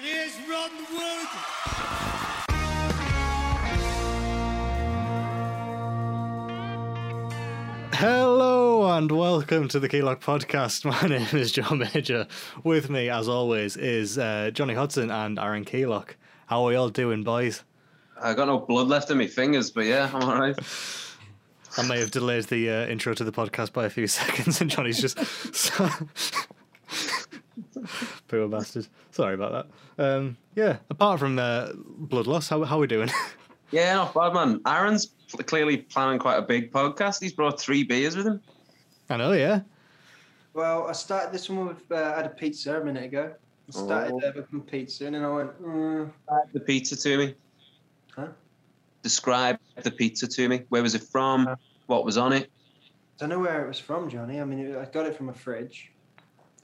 Here's Ron Wood. Hello and welcome to the Keylock Podcast. My name is John Major. With me, as always, is uh, Johnny Hudson and Aaron Keylock. How are we all doing, boys? I got no blood left in my fingers, but yeah, I'm alright. I may have delayed the uh, intro to the podcast by a few seconds, and Johnny's just poor bastard. Sorry about that. Um, yeah, apart from the blood loss, how how we doing? Yeah, not bad, man. Aaron's clearly planning quite a big podcast. He's brought three beers with him. I know, yeah. Well, I started this one with uh, I had a pizza a minute ago. I started Oh. uh, with some pizza and then I went, mm, The pizza to me. Huh? Describe the pizza to me. Where was it from? What was on it? I don't know where it was from, Johnny. I mean, it, I got it from a fridge,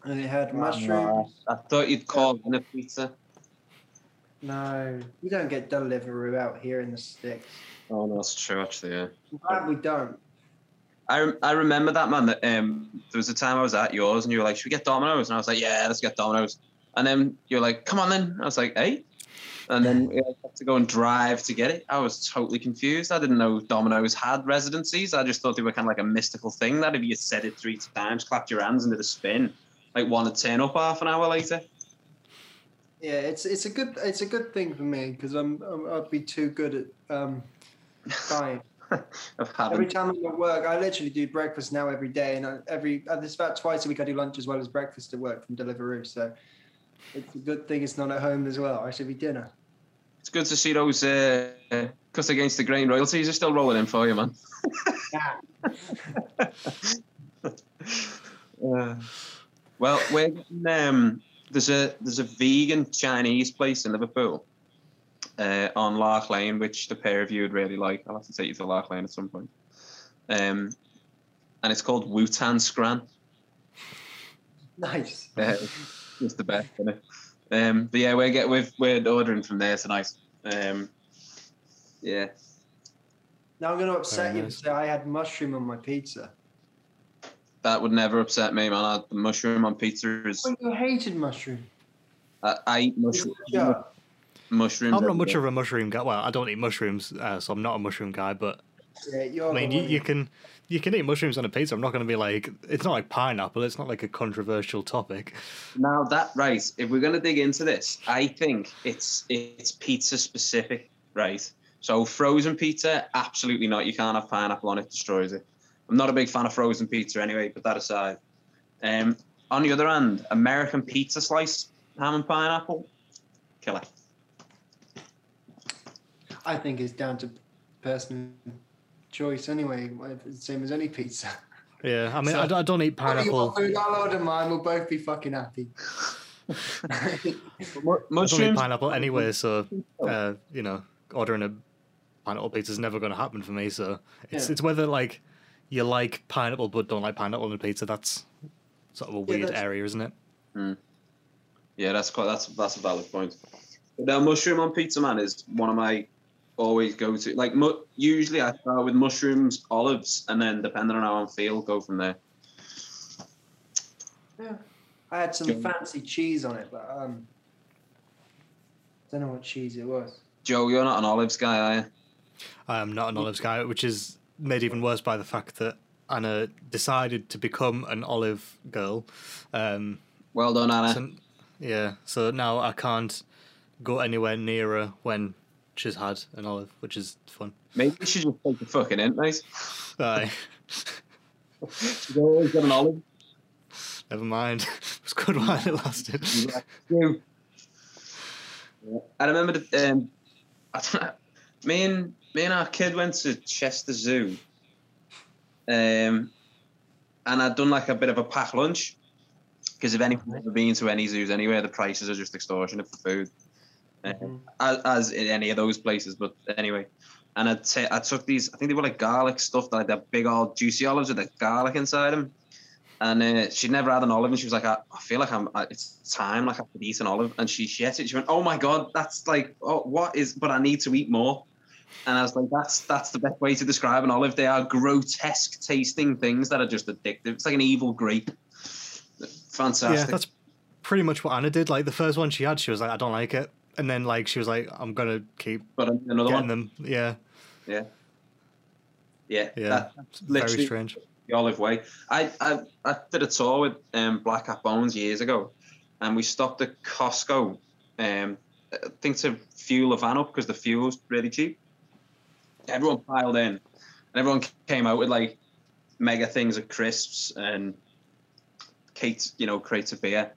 and it had mushrooms. I thought you'd call it a pizza. No, you don't get Deliveroo out here in the sticks. Oh no, that's true. Actually, yeah. Glad we don't. I, rem- I remember that man. That um, there was a time I was at yours, and you were like, "Should we get Domino's?" And I was like, "Yeah, let's get Domino's." And then you're like, "Come on, then." I was like, "Hey." And then we had to go and drive to get it. I was totally confused. I didn't know Domino's had residencies. I just thought they were kind of like a mystical thing that if you said it three times, clapped your hands and did a spin, like one would turn up half an hour later. Yeah, it's it's a good it's a good thing for me because I'm, I'm I'd be too good at um, buying. Every time I'm at work, I literally do breakfast now every day, and I, every uh, there's about twice a week I do lunch as well as breakfast at work from Deliveroo. So it's a good thing it's not at home as well. I should be dinner. It's good to see those uh, cuts against the grain royalties are still rolling in for you, man. Uh, well, we're getting, um, there's a there's a vegan Chinese place in Liverpool uh, on Lark Lane, which the pair of you would really like. I'll have to take you to Lark Lane at some point. Um, and it's called Wutan Scran. Nice. Uh, it's the best, isn't it? Um, but yeah, we're get we've, we're ordering from there tonight. Um, yeah, Now I'm going to upset Very you nice. and say I had mushroom on my pizza. That would never upset me, man. I, the mushroom on pizza is. Well, you hated mushroom. I, I eat mushroom, Yeah. mushrooms. I'm not every much day. of a mushroom guy. Well, I don't eat mushrooms, uh, so I'm not a mushroom guy. But Yeah, you're I mean, you, you can you can eat mushrooms on a pizza. I'm not going to be like it's not like pineapple. It's not like a controversial topic. Now that right, if we're gonna dig into this, I think it's it's pizza specific, right? So frozen pizza, absolutely not. You can't have pineapple on it; destroys it. I'm not a big fan of frozen pizza anyway. But that aside, um, on the other hand, American pizza slice, ham and pineapple, killer. I think it's down to personal choice anyway. Same as any pizza. Yeah, I mean, So- I, don't- I don't eat Order your pineapple. food, I'll order mine. We'll both be fucking happy. I don't eat Mushrooms, pineapple anyway, so uh, you know, ordering a pineapple pizza is never going to happen for me. So it's Yeah. it's whether like you like pineapple but don't like pineapple on a pizza. That's sort of a weird that's- area, isn't it? Yeah, that's quite that's that's a valid point. Now mushroom on pizza man is one of my always go to. Like mu- usually I start with mushrooms, olives, and then depending on how I feel, go from there. Yeah. I had some Good. fancy cheese on it, but um, don't know what cheese it was. Joe, you're not an olives guy, are you? I am not an olives guy, which is made even worse by the fact that Anna decided to become an olive girl. Um, Well done, Anna. so, yeah, so now I can't go anywhere near her when she's had an olive, which is fun. Maybe she should just take the fucking in, mate. Aye. She's always got an olive. Never mind. it was good while it lasted. You. I remember the, um, me and me and our kid went to Chester Zoo, um, and I'd done like a bit of a pack lunch because if anyone's ever been to any zoos anywhere, the prices are just extortionate for food, um, as, as in any of those places. But anyway, and I t- I took these. I think they were like garlic stuff, like that big old juicy olives with the garlic inside them. And uh, she'd never had an olive, and she was like, I, I feel like I'm. I, it's time, like I could eat an olive. And she she ate it. She went, Oh my god, that's like, oh, what is? But I need to eat more. And I was like, that's that's the best way to describe an olive. They are grotesque tasting things that are just addictive. It's like an evil grape. Fantastic. Yeah, that's pretty much what Anna did. Like the first one she had, she was like, I don't like it, and then like she was like, I'm gonna keep But another getting one. them. Yeah, Yeah. Yeah. yeah. Very strange. the olive way. I, I I did a tour with um, Black Cat Bones years ago, and we stopped at Costco. Um, I think to fuel a van up because the fuel's really cheap. Everyone piled in, and everyone came out with like mega things of crisps and Kate, you know, crates of beer.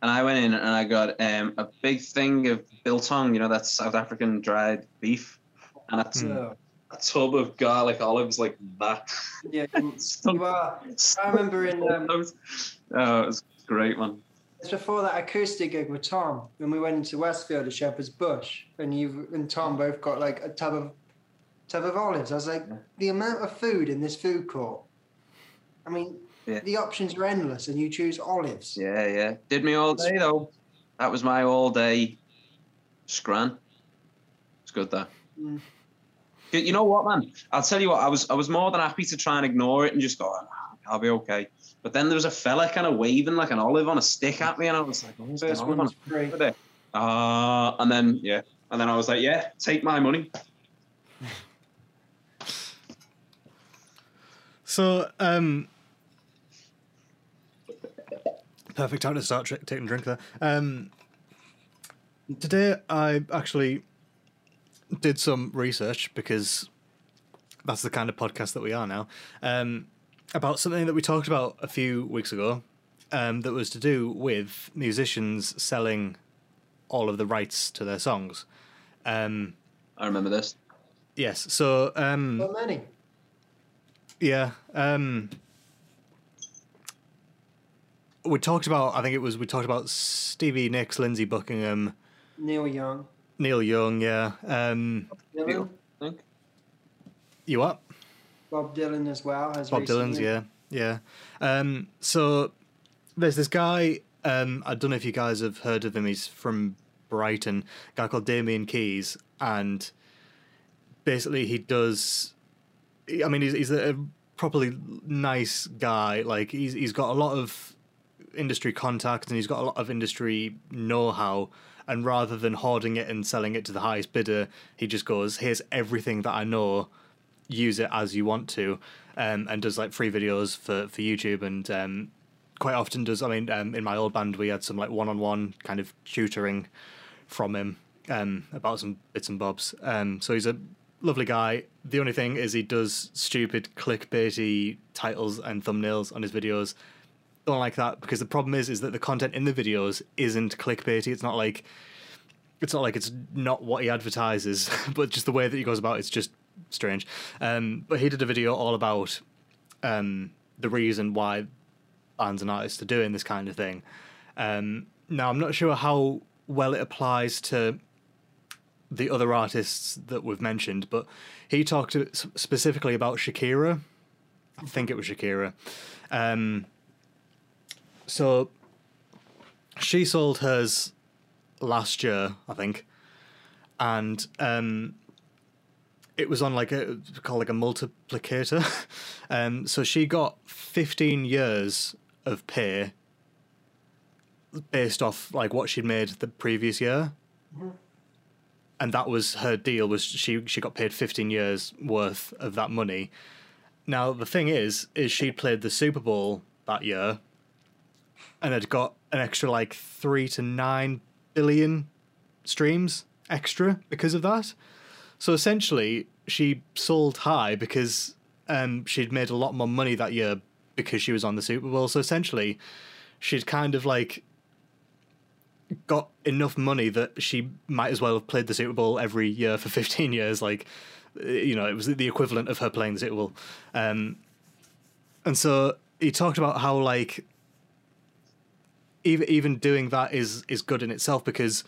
And I went in and I got um, a big thing of biltong, you know, that's South African dried beef, and a, t- Hmm. A tub of garlic olives like that. yeah, you, you are. I remember in um, oh, it was great, one. It's before that acoustic gig with Tom when we went into Westfield at Shepherd's Bush, and you and Tom both got like a tub of tub of olives. I was like, the amount of food in this food court. I mean, Yeah. the options are endless, and you choose olives. Yeah, yeah. Did me all day though. That was my all day scran. It's good that. Mm. You know what, man? I'll tell you what. I was I was more than happy to try and ignore it and just go, "Ah, I'll be okay. But then there was a fella kind of waving like an olive on a stick at me, and I was like, oh, there's an First olive one was free. Uh, and then yeah, and then I was like, yeah, take my money. So, um, perfect time to start tri- taking a drink there. Um, today I actually did some research because that's the kind of podcast that we are now. Um, about something that we talked about a few weeks ago, um, that was to do with musicians selling all of the rights to their songs. Um, I remember this. yes, so um, Not many. Yeah. Um we talked about I think it was we talked about Stevie Nicks, Lindsey Buckingham, Neil Young. Neil Young, yeah. Um Dylan. I think. you what? Bob Dylan as well. Has Bob Dylan's, yeah. Yeah. Um so there's this guy, um, I don't know if you guys have heard of him, he's from Brighton, a guy called Damian Keyes, and basically he does I mean, he's, he's a properly nice guy. Like he's he's got a lot of industry contacts and he's got a lot of industry know-how. And rather than hoarding it and selling it to the highest bidder, he just goes, "Here's everything that I know. Use it as you want to," um, and does like free videos for for YouTube and. Um, Quite often does. I mean, um, in my old band, we had some like one-on-one kind of tutoring from him um, about some bits and bobs. Um, so he's a lovely guy. The only thing is he does stupid clickbaity titles and thumbnails on his videos. Don't like that because the problem is is that the content in the videos isn't clickbaity. It's not like it's not like it's not what he advertises, but just the way that he goes about it's just strange. Um, but he did a video all about um, the reason why bands and artists are doing this kind of thing. Um, now I'm not sure how well it applies to the other artists that we've mentioned, but he talked specifically about Shakira. I think it was Shakira. Um, so she sold hers last year, I think, and um, it was on like a called like a multiplicator. um, so she got 15 years of pay based off like what she'd made the previous year and that was her deal was she she got paid 15 years worth of that money. Now the thing is is she played the super bowl that year and had got an extra like 3 to 9 billion streams extra because of that. So essentially she sold high because um she'd made a lot more money that year because she was on the super bowl. So essentially she'd kind of like got enough money that she might as well have played the Super Bowl every year for 15 years. Like, you know, it was the equivalent of her playing the Super Bowl. Um, and so he talked about how like even even doing that is is good in itself because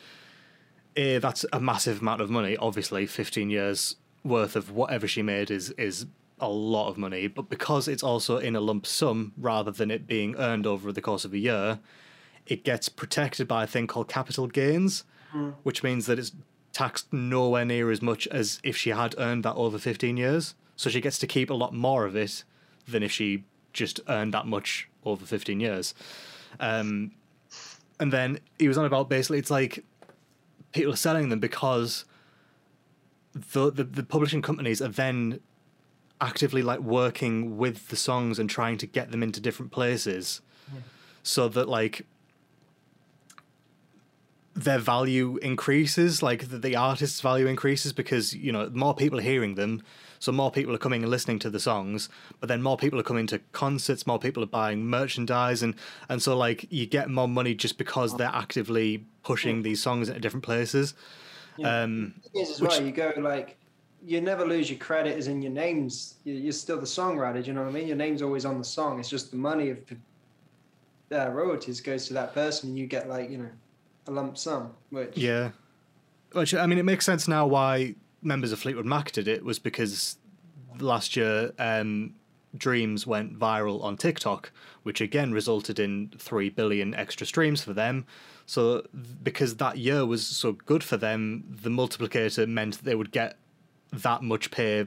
that's a massive amount of money. Obviously, 15 years worth of whatever she made is is a lot of money. But because it's also in a lump sum rather than it being earned over the course of a year, it gets protected by a thing called capital gains, which means that it's taxed nowhere near as much as if she had earned that over 15 years. So she gets to keep a lot more of it than if she just earned that much over 15 years. Um, and then he was on about basically it's like people are selling them because the, the the publishing companies are then actively like working with the songs and trying to get them into different places so that like their value increases like the, the artist's value increases because you know more people are hearing them so more people are coming and listening to the songs but then more people are coming to concerts more people are buying merchandise and and so like you get more money just because they're actively pushing these songs into different places Yeah. um Yes, as Which- well. You go like, you never lose your credit as in your names. You- You're still the songwriter. Do you know what I mean? Your name's always on the song. It's just the money of the uh, royalties goes to that person, and you get like you know a lump sum. Which Yeah. Which I mean, it makes sense now why members of Fleetwood Mac did it was because last year um, Dreams went viral on TikTok, which again resulted in three billion extra streams for them. So because that year was so good for them, the multiplicator meant that they would get that much pay,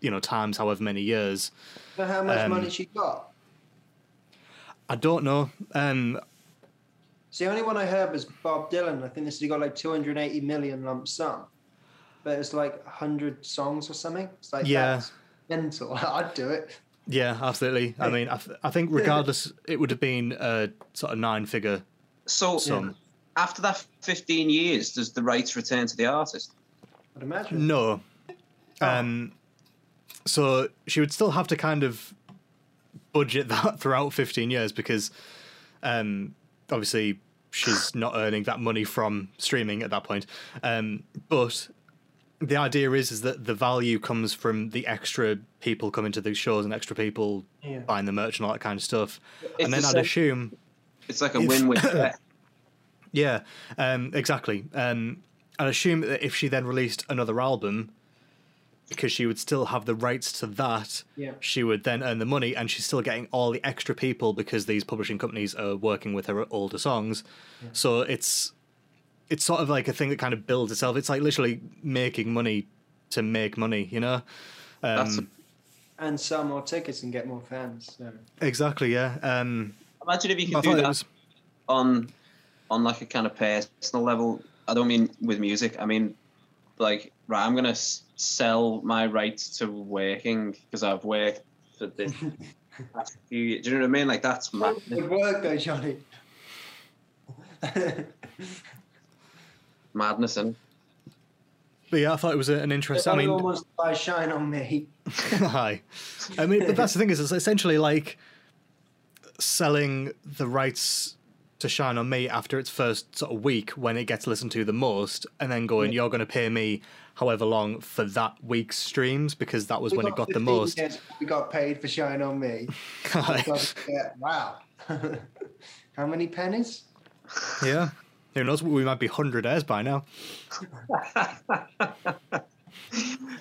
you know, times however many years. You how much Um, money she got? I don't know. Um, So the only one I heard was Bob Dylan. I think this he got like 280 million lump sum, but it's like 100 songs or something. It's like Yeah. that's mental. I'd do it. yeah, absolutely. I mean, I, th- I think regardless, it would have been a sort of nine-figure So sum. after that 15 years, does the rights return to the artist? I'd imagine. No. Oh. Um, so she would still have to kind of budget that throughout 15 years because um, obviously she's not earning that money from streaming at that point. Um, but the idea is is that the value comes from the extra people coming to these shows and extra people Yeah. buying the merch and all that kind of stuff. It's and then the I'd same- assume It's like a If- win-win. Yeah, um, exactly. Um, I'd assume that if she then released another album, because she would still have the rights to that, Yeah. she would then earn the money, and she's still getting all the extra people because these publishing companies are working with her older songs. So it's it's sort of like a thing that kind of builds itself. It's like literally making money to make money, you know. That's Um, And sell more tickets and get more fans. So. exactly, yeah. Um, Imagine if you I could do that was on on like a kind of personal level. I don't mean with music. I mean like right. I'm gonna s- sell my rights to working because I've worked for this. past few years. Do you know what I mean? Like that's mad. Good work though, Johnny. madness. And but yeah, I thought it was an interesting. I mean, almost by shine on me. Hi. I mean, but that's the thing is, it's essentially like selling the rights to Shine on Me after its first sort of week when it gets listened to the most, and then going, Yeah. you're going to pay me however long for that week's streams because that was We when it got the most. years We got paid for shine on me. yeah, wow. How many pennies? yeah. Who knows? We might be 100 airs by now.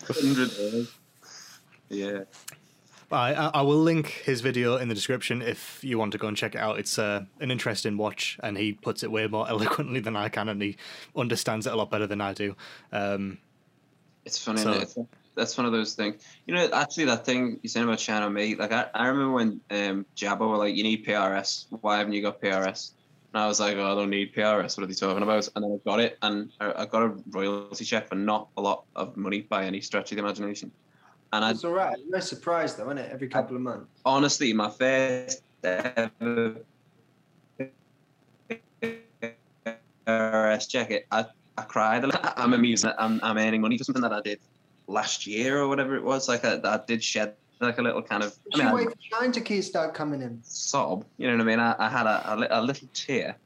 hundred days. Yeah. I, I will link his video in the description if you want to go and check it out. It's uh, an interesting watch, and he puts it way more eloquently than I can, and he understands it a lot better than I do. Um, It's funny. So- it? That's one of those things. You know, actually, that thing you said about Shine on Me, like I, I remember when um, Jabba were like, "You need PRS. Why haven't you got PRS?" And I was like, "Oh, I don't need PRS. What are they talking about?" And then I got it, and I, I got a royalty check for not a lot of money by any stretch of the imagination. And I It's all right. No surprise though, isn't it? Every couple of months. honestly, my first ever PRS check, it, I, I cried. a little. I'm amused I'm, I'm earning money for something that I did last year or whatever it was. Like I, I did shed like a little kind of. I mean, I, wait for shine to key start coming in. sob. You know what I mean? I, I had a, a, a little tear,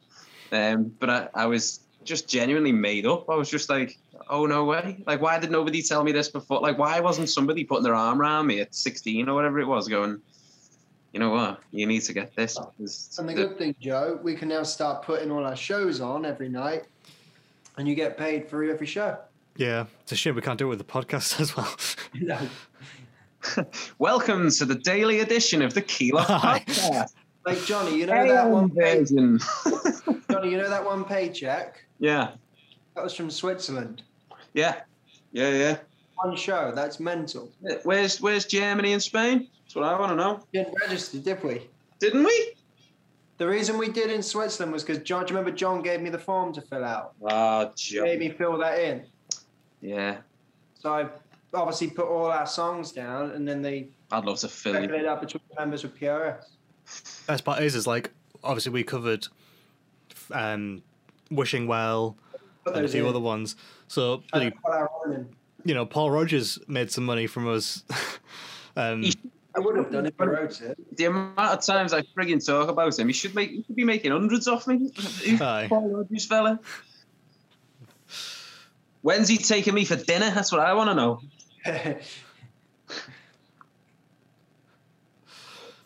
um, but I, I was just genuinely made up. I was just like, oh no way! Like, why did nobody tell me this before? Like, why wasn't somebody putting their arm around me at 16 or whatever it was, going, you know what? You need to get this. This- And the good thing, Joe, we can now start putting all our shows on every night, and you get paid for every show. yeah, it's a shame we can't do it with the podcast as well. No. Welcome to the daily edition of the Keylock Podcast. Like Johnny, you know that one pay- version. Johnny, you know that one paycheck? yeah, That was from Switzerland. Yeah, yeah, yeah. One show. That's mental. Where's Where's Germany and Spain? That's what I want to know. Didn't register, did we? Didn't we? The reason we did in Switzerland was because John. Do you remember John gave me the form to fill out? Ah, He made me fill that in. Yeah, So I obviously put all our songs down, and then they I'd love to fill speculated you. up between members with PRS. Best part is, is like obviously we covered um, wishing well Put and a those few in. other ones. So And bloody, put our own in. you know, Paul Rodgers made some money from us. um, I would have done if I wrote it. The amount of times I frigging talk about him, he should make, he should be making hundreds off me. Aye. Paul Rodgers fella? When's he taking me for dinner? That's what I want to know.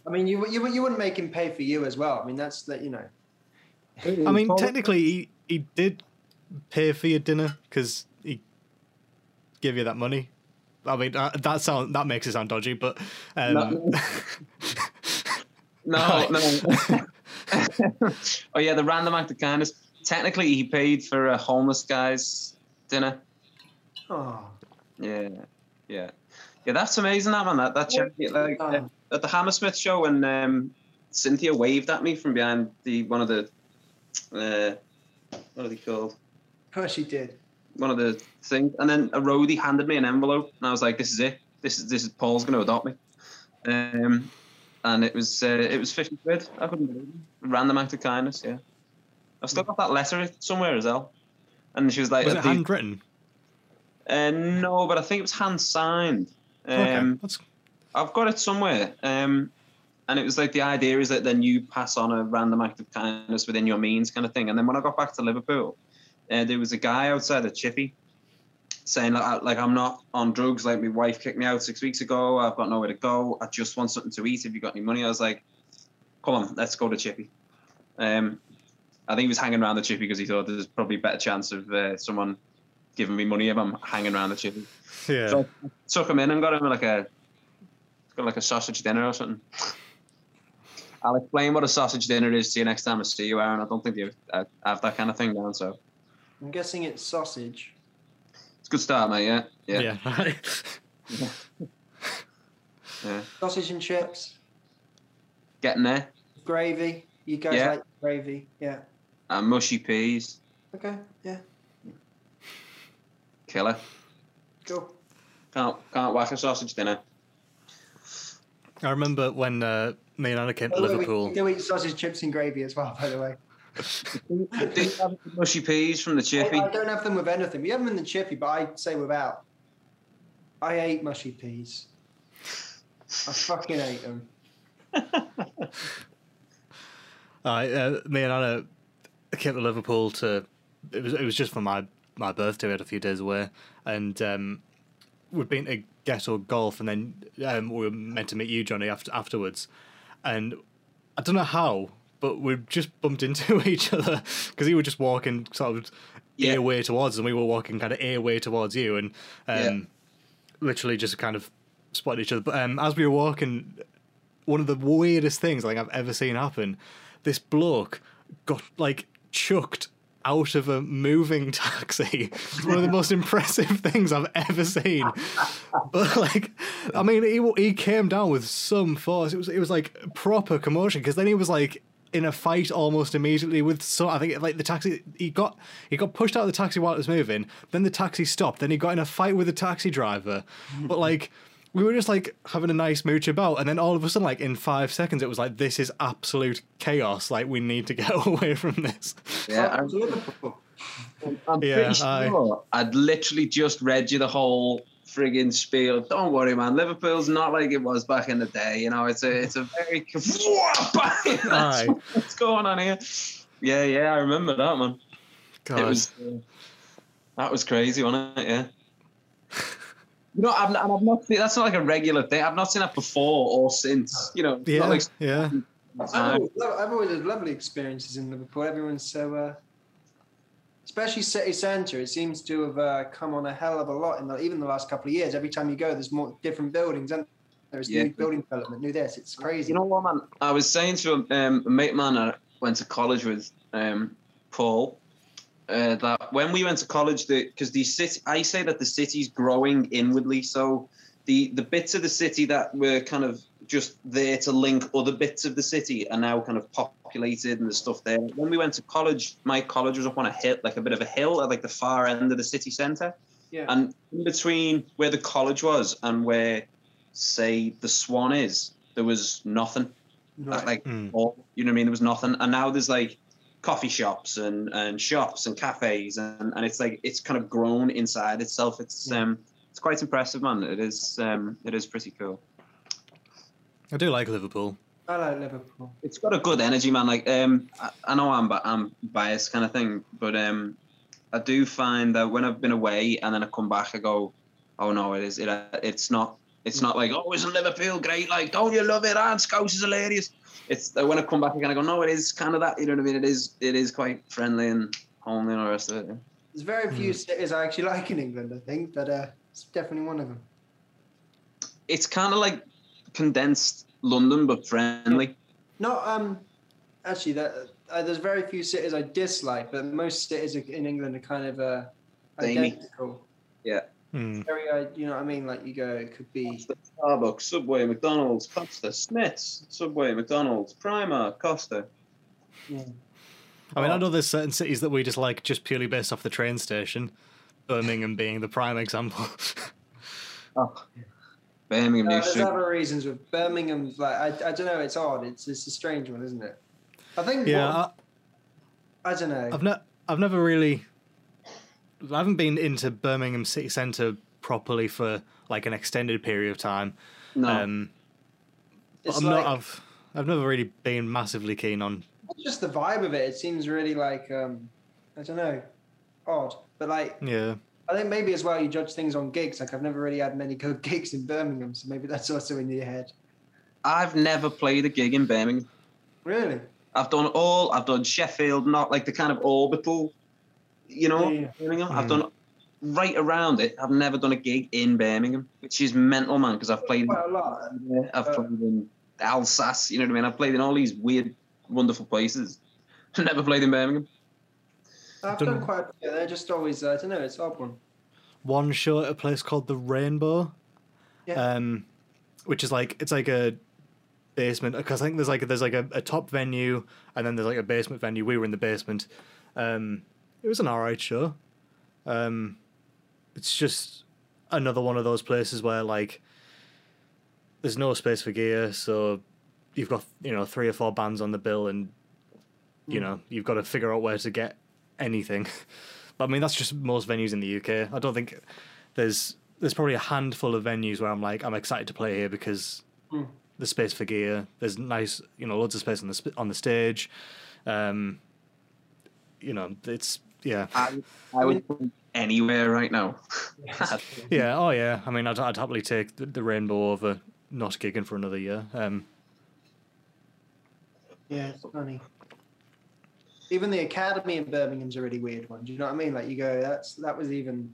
I mean, you, you you wouldn't make him pay for you as well. I mean, that's that you know. I mean, technically, he, he did pay for your dinner because he give you that money. I mean, uh, that sound that makes it sound dodgy, but um, No. No, no. oh yeah, the random act of kindness. Technically, he paid for a homeless guy's dinner. Oh, Yeah, yeah, yeah. That's amazing, that man. That that charity, like uh, at the Hammersmith show, when um, Cynthia waved at me from behind the one of the uh, what are they called? Of course she did. One of the things, and then a roadie handed me an envelope, and I was like, "This is it. This is this is Paul's going to adopt me." Um, and it was uh, it was fifty quid. I couldn't believe it. Random act of kindness. Yeah, I've still got that letter somewhere as well. And she was like, was it these- handwritten? uh, no, but I think it was hand signed. Um, okay, that's I've got it somewhere. Um, and it was like the idea is that then you pass on a random act of kindness within your means, kind of thing. And then when I got back to Liverpool, uh, there was a guy outside of Chippy saying like, I- like I'm not on drugs. Like my wife kicked me out six weeks ago. I've got nowhere to go. I just want something to eat. Have you got any money? I was like, come on, let's go to Chippy. Um, I think he was hanging around the Chippy because he thought there's probably a better chance of uh, someone giving me money if I'm hanging around the Chippy. yeah. So I took him in and got him like a got like a sausage dinner or something. I'll explain what a sausage dinner is to you next time I see you, Aaron. I don't think you uh, have that kind of thing down, so I'm guessing it's sausage. it's a good start, mate. Yeah, yeah, yeah. yeah. Sausage and chips, Getting there. gravy. You guys Yeah. like gravy? Yeah. And mushy peas, Okay. Yeah. killer. Cool. Can't can't whack a sausage dinner. I remember when uh, me and Anna came to the Liverpool. We do eat sausage chips and gravy as well. By the way, Do you have mushy peas from the I, chippy? I don't have them with anything. We have them in the chippy, but I say without. I ate mushy peas. I fucking ate them. I, uh, me and Anna came to Liverpool to. It was it was just for my my birthday. We had a few days away, and um, we'd been to Ghetto Golf, and then um, we were meant to meet you, Johnny, after afterwards. And I don't know how, but we just bumped into each other because he was just walking sort of Yeah. ear way towards, us, and we were walking kind of ear way towards you, and um, Yeah. literally just kind of spotted each other. But um, as we were walking, one of the weirdest things like I've ever seen happen. This bloke got like chucked out of a moving taxi. It's one of the most impressive things I've ever seen. But like, I mean, he he came down with some force. It was it was like proper commotion because then he was like in a fight almost immediately with so I think like the taxi he got he got pushed out of the taxi while it was moving. Then the taxi stopped. Then he got in a fight with the taxi driver. But like we were just like having a nice mooch about, and then all of a sudden, like in five seconds, it was like this is absolute chaos. Like we need to get away from this. Yeah, I'm, it's I'm Yeah, pretty aye. sure I'd literally just read you the whole friggin' spiel. Don't worry, man. Liverpool's not like it was back in the day. You know, it's a it's a very That's what's going on here. Yeah, yeah, I remember that man. God. It was uh, that was crazy, wasn't it? Yeah. You know, I've, not- I've not seen, that's not like a regular thing. I've not seen that before or since. You know, yeah, not like yeah. I've always, I've always had lovely experiences in Liverpool. Everyone's so, uh, especially city centre. It seems to have uh, come on a hell of a lot in the, even the last couple of years. Every time you go, there's more different buildings, and there's Yeah. new building development, new this. It's crazy. You know what, man? I was saying to a, um, a mate man I went to college with, um, Paul, uh, that when we went to college, because the city, I say that the city's growing inwardly. So the the bits of the city that were kind of just there to link other bits of the city are now kind of populated and there's stuff there. When we went to college, my college was up on a hill, like a bit of a hill at like the far end of the city centre. Yeah. And in between where the college was and where, say, the Swan is, there was nothing. Right. Like, Mm. all, you know what I mean? There was nothing. And now there's like coffee shops and, and shops and cafes and, and it's like it's kind of grown inside itself. It's um it's quite impressive, man. It is um it is pretty cool. I do like Liverpool. I like Liverpool. It's got a good energy, man. Like um I, I know I'm bi- I'm biased kind of thing, but um I do find that when I've been away and then I come back, I go, oh no, it is it it's not it's not like oh isn't Liverpool great? Like don't you love it? And Scouse is hilarious. It's that when I come back again, I go no, it is kind of that. You know what I mean? It is it is quite friendly and homely and all the rest of it. There's very few cities I actually like in England, I think, but uh, it's definitely one of them. It's kind of like condensed London, but friendly. No, um, actually, that uh, there's very few cities I dislike, but most cities in England are kind of uh, Samey. identical. Mm. Very, uh, you know what I mean? Like you go, it could be Starbucks, Subway, McDonald's, Costa, Smiths, Subway, McDonald's, Primark, Costa. yeah. I mean, I know there's certain cities that we just like just purely based off the train station. Birmingham being the prime example. Oh, Birmingham No, New there's Street. other reasons with Birmingham's like I, I don't know. It's odd. It's it's a strange one, isn't it? I think. yeah, what- I, I, don't know. I've ne- I've never really I haven't been into Birmingham city centre properly for like an extended period of time. No, Um, it's I'm like not. I've I've never really been massively keen on. just the vibe of it. It seems really like um, I don't know, odd. But like Yeah, I think maybe as well you judge things on gigs. Like I've never really had many good gigs in Birmingham, so maybe that's also in your head. I've never played a gig in Birmingham. Really? I've done all. I've done Sheffield, not like the kind of orbital, you know. Yeah. Birmingham. I've Mm. done right around it. I've never done a gig in Birmingham, which is mental, man. Because I've played. Quite a lot. I've Uh, played in Alsace. You know what I mean? I've played in all these weird, wonderful places. never played in Birmingham. I've Don't- done quite. A bit. They're just always. Uh, I don't know. It's odd one. one show at a place called the Rainbow. Yeah. Um, which is like it's like a basement because I think there's like there's like a, a top venue and then there's like a basement venue. We were in the basement. Um, it was an alright show. Um, it's just another one of those places where like there's no space for gear, so you've got you know three or four bands on the bill, and you Mm. know you've got to figure out where to get anything. but I mean that's just most venues in the UK. I don't think there's there's probably a handful of venues where I'm like I'm excited to play here because Mm. there's space for gear. There's nice you know loads of space on the sp- on the stage. Um, you know it's yeah I, I would anywhere right now. yeah oh yeah. I mean I'd, I'd happily take the, the Rainbow over not gigging for another year. Um, Yeah, it's funny. Even the academy in Birmingham's a really weird one. Do you know what I mean? Like you go, that's that was even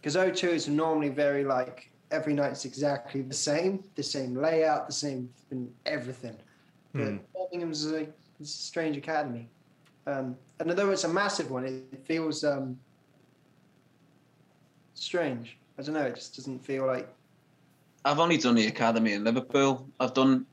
because O2 is normally very like every night's exactly the same, the same layout, the same fucking everything. But Hmm. Birmingham's a, it's a strange academy. Um, and although it's a massive one, it, it feels um, strange. I don't know. It just doesn't feel like I've only done the academy in Liverpool. I've done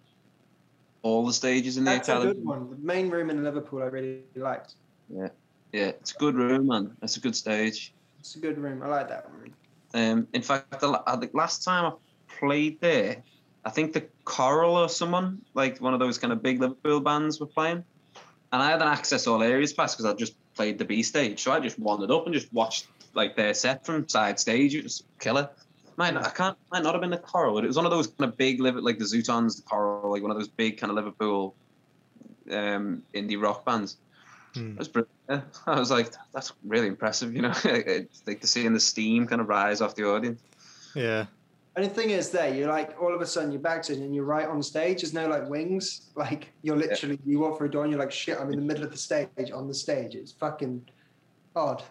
all the stages in the that's a good one. The main room in Liverpool I really liked. Yeah, yeah, it's a good room, man. It's a good stage. It's a good room. I like that room. Um, in fact, the, think last time I played there, I think the Coral or someone like one of those kind of big Liverpool bands were playing, and I had an access all areas pass because I just played the B stage, so I just wandered up and just watched like their set from side stage. It was killer. Might not, I can't might not have been the Coral, but it was one of those kind of big Liv- like the Zutons, the Coral, like one of those big kind of Liverpool um, indie rock bands. It was brilliant. I was like, that's really impressive, you know. it's like to seeing the steam kind of rise off the audience. yeah. And the thing is, there you're like all of a sudden you're back to it and you're right on stage. There's no like wings. Like you're literally you walk through a door and you're like shit. I'm in the middle of the stage on the stage. It's fucking odd.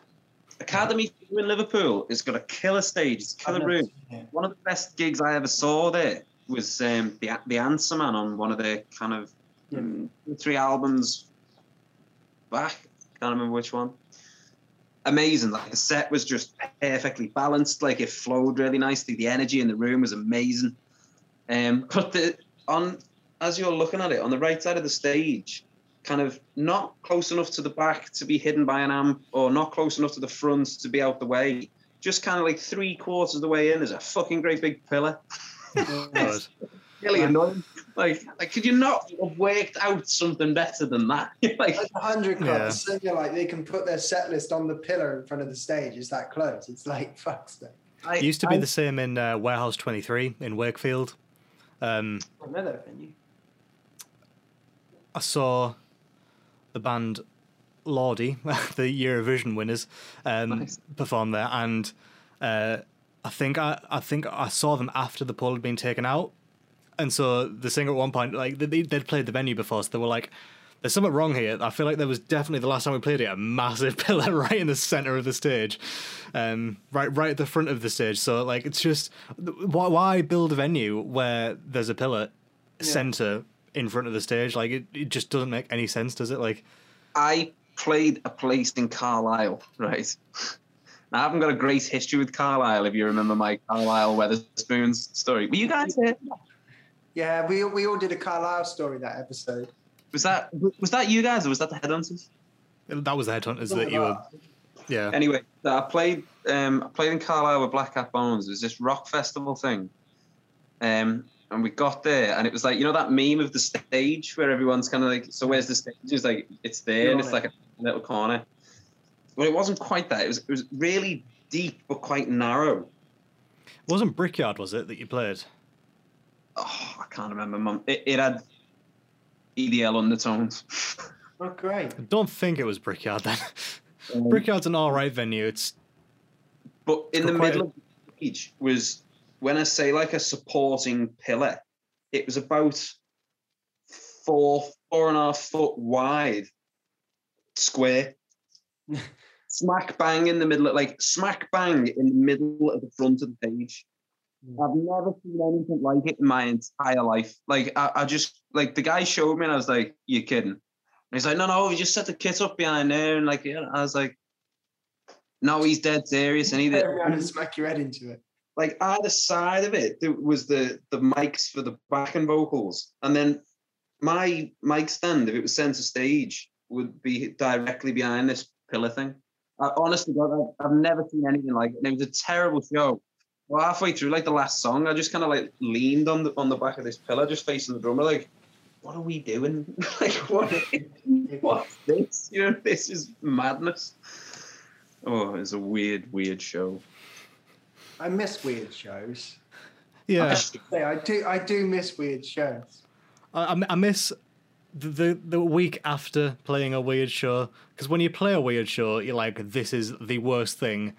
Academy in Liverpool is got a killer stage. It's a killer room. One of the best gigs I ever saw there was um, the the Answer Man on one of their kind of Yeah. um, three albums back. Can't remember which one. Amazing. Like the set was just perfectly balanced. Like it flowed really nicely. The energy in the room was amazing. Um, but the on as you're looking at it on the right side of the stage, kind of not close enough to the back to be hidden by an amp, or not close enough to the front to be out the way. Just kind of like three quarters of the way in is a fucking great big pillar. God. Really annoying. Like, like, could you not have worked out something better than that? like, Like a hundred Yeah. clubs, so you're like they can put their set list on the pillar in front of the stage. It's that close. It's like fuck stuff. It used to be I- the same in uh, Warehouse 23 in Wakefield. Um, Another venue. I saw the band Lordi, the Eurovision winners, um, Nice. perform there, and uh, I think I, I think I saw them after the poll had been taken out, and so the singer at one point, like they, they'd played the venue before, so they were like, "There's something wrong here." I feel like there was definitely the last time we played it a massive pillar right in the center of the stage, um, right right at the front of the stage. So like it's just why why build a venue where there's a pillar center in front of the stage? Like it, it just doesn't make any sense, does it? Like I played a place in Carlisle, right? Now, I haven't got a great history with Carlisle, if you remember my Carlisle Wetherspoons story. Were you guys there? Yeah, we we all did a Carlisle story that episode. Was that was that you guys or was that the Headhunters? that was the headhunters that you were. Yeah. Anyway, so I played um, I played in Carlisle with Black Cat Bones. It was this rock festival thing. Um, and we got there and it was like, you know that meme of the stage where everyone's kind of like, so where's the stage? It's like it's there You're and it's it. like a little corner. Well, it wasn't quite that. It was it was really deep but quite narrow. It wasn't Brickyard, was it, that you played? Oh, I can't remember. Mum. It, it had EDL undertones. Oh, great. I don't think it was Brickyard then. Um, Brickyard's an alright venue. It's But in got the middle a- of the stage was when I say like a supporting pillar, it was about four, four and a half foot wide, square. smack bang in the middle, of, like smack bang in the middle of the front of the page. Hmm. I've never seen anything like it in my entire life. Like I, I just like the guy showed me, and I was like, "You kidding?" And he's like, "No, no, we just set the kit up behind there." And like, yeah, I was like, "No, he's dead serious." And he did Turn around and smack your head into it. Like either side of it there was the the mics for the backing vocals, and then my mic stand, if it was center stage, would be directly behind this pillar thing. I, honestly, God, I've, never seen anything like it. And it was a terrible show. Well, halfway through, like the last song, I just kind of like leaned on the on the back of this pillar, just facing the drummer, like, "What are we doing? like, what? What's this? You know, this is madness." Oh, it's a weird, weird show. I miss weird shows. yeah. I do. I do miss weird shows. I, I- miss the, the week after playing a weird show because when you play a weird show, you're like, "This is the worst thing.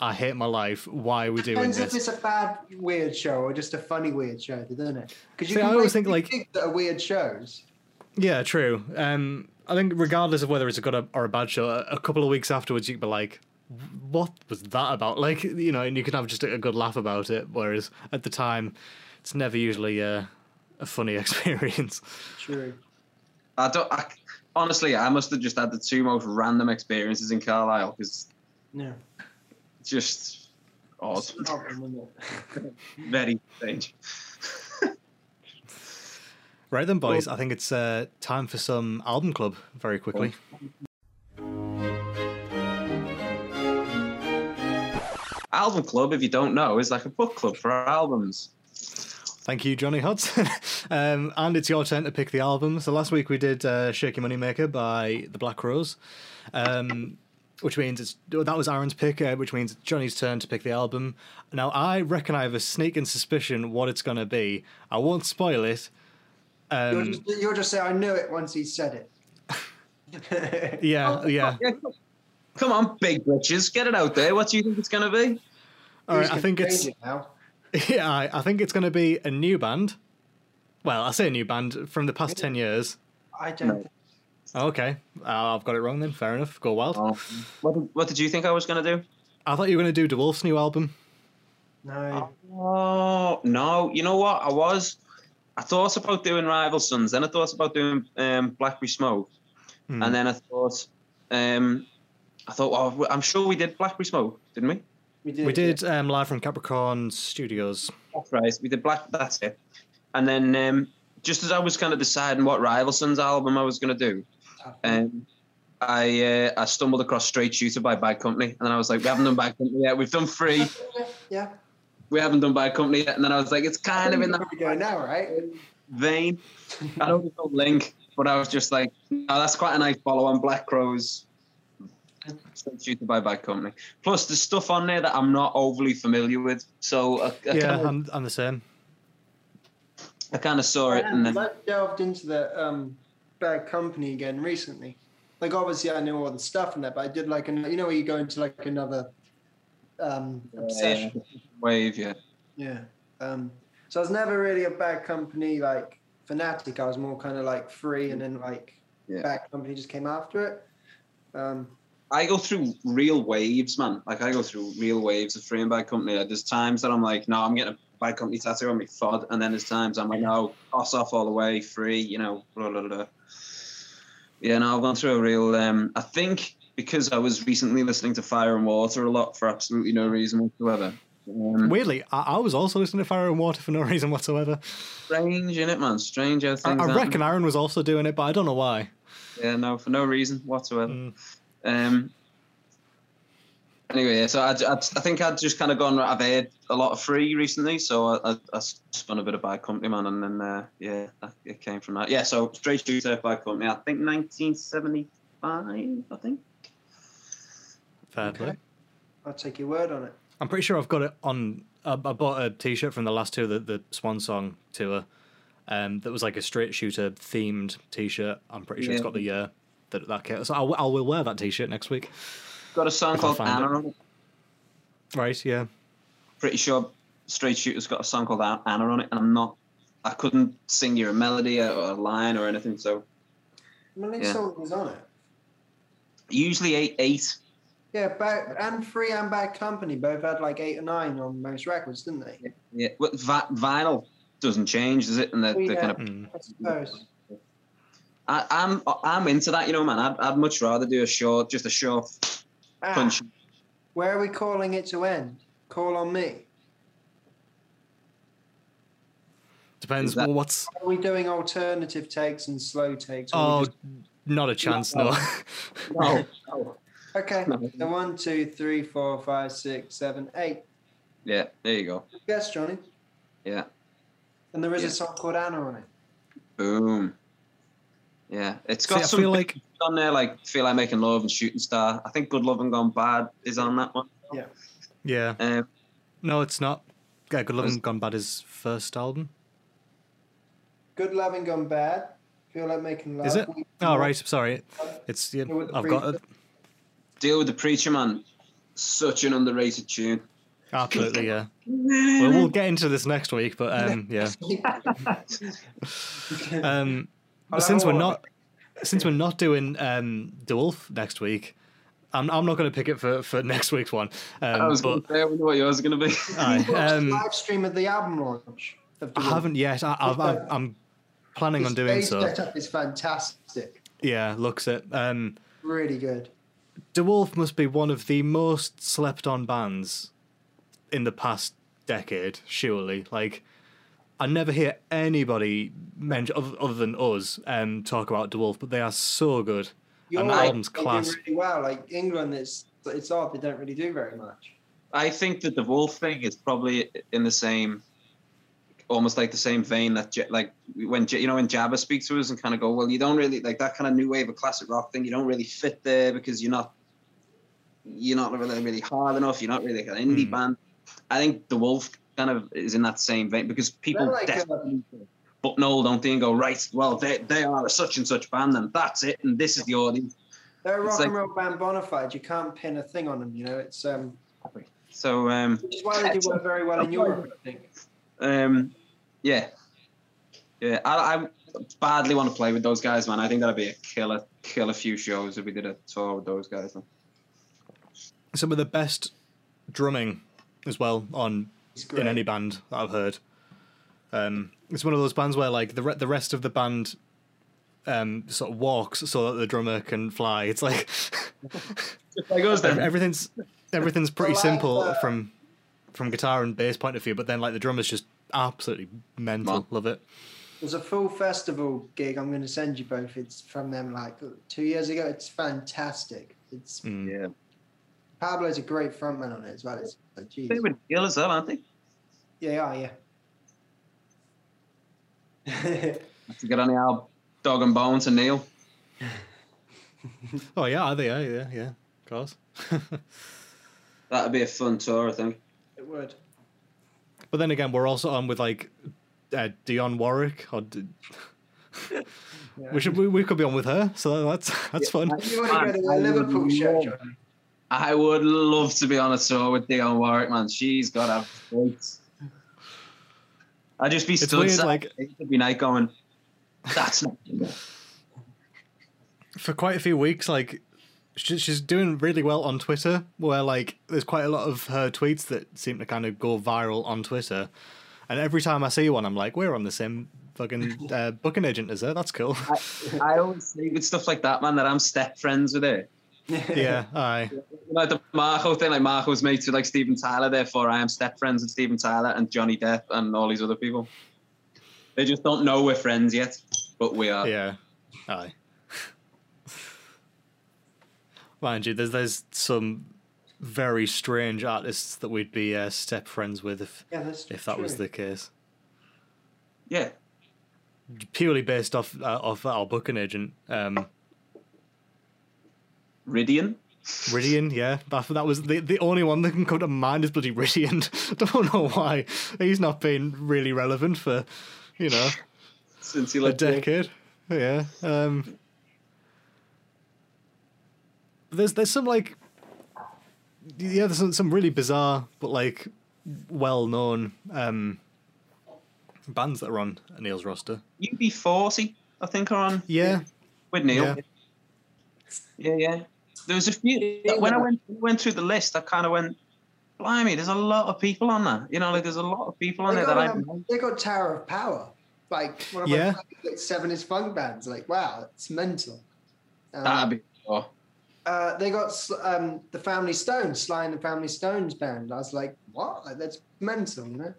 I hate my life. Why are we doing Depends if it's a bad weird show or just a funny weird show, doesn't it? Because you See, I always think, like- that are weird shows. Yeah, true. Um, I think regardless of whether it's a good or- a bad show, a- a couple of weeks afterwards, you can be like, "What was that about?" Like, you know, and you can have just a, a good laugh about it. Whereas at the time, it's never usually a, a funny experience. True. I don't. I, honestly, I must have just had the two most random experiences in Carlisle because Yeah. just odd, It's an album, isn't it? very strange. Right then, boys. I think it's uh, time for some album club. Very quickly. Album club, if you don't know, is like a book club for albums. Thank you, Johnny Hudson. um, and it's your turn to pick the album. So last week we did uh, "Shake Your Money Maker" by the Black Crowes, um, which means it's that was Aaron's pick, uh, which means it's Johnny's turn to pick the album. Now I reckon I have a sneaking suspicion what it's going to be. I won't spoil it. You'll Um, just, you'll just say, "I knew it" once he said it. yeah, yeah. Come on, big bitches, get it out there. What do you think it's going to be? All right, I think it's it now. yeah, I, I think it's going to be a new band. Well, I say a new band from the past ten years. I don't. No. Okay, uh, I've got it wrong then. Fair enough. Go wild. Oh, what, did, what did you think I was going to do? I thought you were going to do DeWolff's new album. No. Oh no! You know what? I was. I thought about doing Rival Sons, then I thought about doing um, Blackberry Smoke, Hmm. and then I thought, um, I thought, well, I'm sure we did Blackberry Smoke, didn't we? We did. We did um, live from Capricorn Studios. That's right. We did Black. That's it. And then um, just as I was kind of deciding what Rival Sons album I was going to do, um, I uh, I stumbled across Straight Shooter by Bad Company, and then I was like, we haven't done Bad Company yet. We've done Free. yeah. We haven't done Bad Company yet. And then I was like, it's kind of in that Where we go now, right? vein. I don't know link, but I was just like, oh, that's quite a nice follow on Black Crowes. Straight Shooter by Bad Company. Plus, there's stuff on there that I'm not overly familiar with, so I, I Yeah, kind of I'm, I'm the same. I kind of saw it, and then I delved into the um, bad company again recently. Like obviously I knew all the stuff in there, but I did like an, you know where you go into like another um, obsession. wave, yeah. Yeah. Um, so I was never really a bad company like fanatic. I was more kind of like free, and then like Yeah. bad company just came after it. Um, I go through real waves, man. Like I go through real waves of free and bad company. Like, there's times that I'm like, no, I'm getting a bad company tattoo on my fod, and then there's times I'm like, no, toss off all the way, free, you know, blah blah blah. Yeah, no, I've gone through a real. Um, I think because I was recently listening to Fire and Water a lot for absolutely no reason whatsoever. Um, Weirdly, I, I was also listening to Fire and Water for no reason whatsoever. strange, in it, man. Strange I, things. I happen. reckon Aaron was also doing it, but I don't know why. Yeah, no, for no reason whatsoever. Mm. Um. Anyway, yeah, so I, I, I think I'd just kind of gone. I've heard a lot of free recently, so I, I, I spun a bit of Bad Company, man, and then uh, yeah, it came from that. Yeah, so Straight Shooter Bad Company. I think 1975. I think. Fair Okay. play. I'll take your word on it. I'm pretty sure I've got it on. I, I bought a T-shirt from the last tour, the, the Swan Song tour, um, that was like a straight shooter themed T-shirt. I'm pretty sure it's got the year that that came. So I'll, I will wear that T-shirt next week. Got a song If called find Anna on it. Right? Yeah. Pretty sure Straight Shooter's got a song called Anna on it, and I'm not. I couldn't sing you a melody or a line or anything, so How many Yeah. songs is on it? usually eight, eight. Yeah, bad and free and bad company both had like eight or nine on most records, didn't they? Yeah, well, vi- vinyl doesn't change, does it? And the, the yeah. kind of. I suppose. I, I'm I'm into that, you know, man. I'd, I'd much rather do a short, just a short Ah, punch. where are we calling it to end? Call on me. Depends. Is that- well, what's? Are we doing alternative takes and slow takes? Oh, just- not a chance. No. No, no. okay. no. So one, two, three, four, five, six, seven, eight. Yeah, there you go. Yes, Johnny. Yeah, And there is Yeah. a song called Anna on it. boom. Yeah, it's got I some feel like on there like "Feel Like Making Love" and "Shooting Star." I think "Good Lovin' Gone Bad" is on that one. yeah. Yeah. Um, No, it's not. Yeah, Good Lovin' Gone Bad is first album. Good Lovin' Gone Bad. Feel like making love. Is it? Oh right, sorry. It's yeah, Go with the I've got it. "Deal with the Preacher Man," such an underrated tune. Absolutely, yeah. Well, we'll get into this next week, but um, yeah. Um, I'll since we're not since we're not doing um DeWolff next week, I'm I'm not going to pick it for for next week's one. Um, I was but going to say, I wonder what yours is going to be. aye, um, live stream of the album launch. I haven't yet. I, I've, I've, I'm planning The on doing stage so. setup is fantastic. Yeah, looks it. Um, Really good. DeWolff must be one of the most slept on bands in the past decade, surely. Like, I never hear anybody mention, other, other than us, um, talk about DeWolff, but they are so good. Your And the album's class. really well. Like England, it's it's odd they don't really do very much. I think that DeWolff thing is probably in the same, almost like the same vein that J- like when J- you know when Jabba speaks to us and kind of go, well, you don't really like that kind of new wave of classic rock thing. You don't really fit there because you're not, you're not really really hard enough. You're not really like an indie Hmm. band. I think DeWolff kind of is in that same vein because people They're like, uh, definitely buttonhole don't they and go right. Well, they they are a such and such band and that's it and this is the audience. They're a rock like- and roll band bona fide. You can't pin a thing on them. You know, it's um, So um, which is why they do work very well in Europe. I think. Um, yeah, yeah. I, I badly want to play with those guys, man. I think that'd be a killer, killer few shows if we did a tour with those guys. Man. Some of the best drumming as well on It's great. In any band that I've heard. Um, it's one of those bands where like the re- the rest of the band um, sort of walks so that the drummer can fly. It's like Like us Ev- everything's everything's pretty Well, simple uh, from from guitar and bass point of view, but then like the drummers just absolutely mental. Man. Love it. There's a full festival gig. I'm going to send you both. It's from them like two years ago. It's fantastic. It's Mm. Yeah. Pablo's a great frontman on it as well. It's like, geez. They were Neil as well, aren't they? Yeah, yeah, yeah. Have to get on the old dog and bones and Neil. Oh yeah, are they? Yeah, yeah, yeah. Of course. That'd be a fun tour, I think. it would. but then again, we're also on with like uh, Dionne Warwick. Or D- Yeah. we should we, we could be on with her, so that's that's fun. You want to go to the Liverpool show, Johnny? I would love to be on a tour with Dionne Warwick, man. She's got a voice. I'd just be It's stood weird, like- every night going, that's not. for quite a few weeks, like she's doing really well on Twitter, where like there's quite a lot of her tweets that seem to kind of go viral on Twitter. And every time I see one, I'm like, we're on the same fucking uh, booking agent as her. That's cool. I always say with stuff like that, man, that I'm step friends with her. yeah, aye. Like the Marco thing, like Marco's mates with like Steven Tyler, therefore I am step friends with Steven Tyler and Johnny Depp and all these other people. They just don't know we're friends yet, but we are. Yeah, aye. Mind you, there's there's some very strange artists that we'd be uh, step friends with if Yeah, if that was the case. Yeah. Purely based off uh, off our booking agent. Um, Ridian. Ridian, yeah, that that was the the only one that can come to mind is bloody Ridian. Don't know why he's not been really relevant for, you know, Since he a left. decade. Yeah. Um. There's there's some like, yeah, there's some, some really bizarre but like well known um bands that are on Neil's roster. UB40, I think, are on Yeah. with Neil. Yeah. Yeah, yeah. There was a few. When I went went through the list, I kind of went, "Blimey, there's a lot of people on that." You know, like there's a lot of people on They there got, that I um, know. they got Tower of Power. Like one of Yeah. my favorite seven is funk bands. Like wow, it's mental. Um, That'd be. Oh, uh, they got um, the Family Stones, Sly and the Family Stones band. I was like, what? Like, that's mental, you know?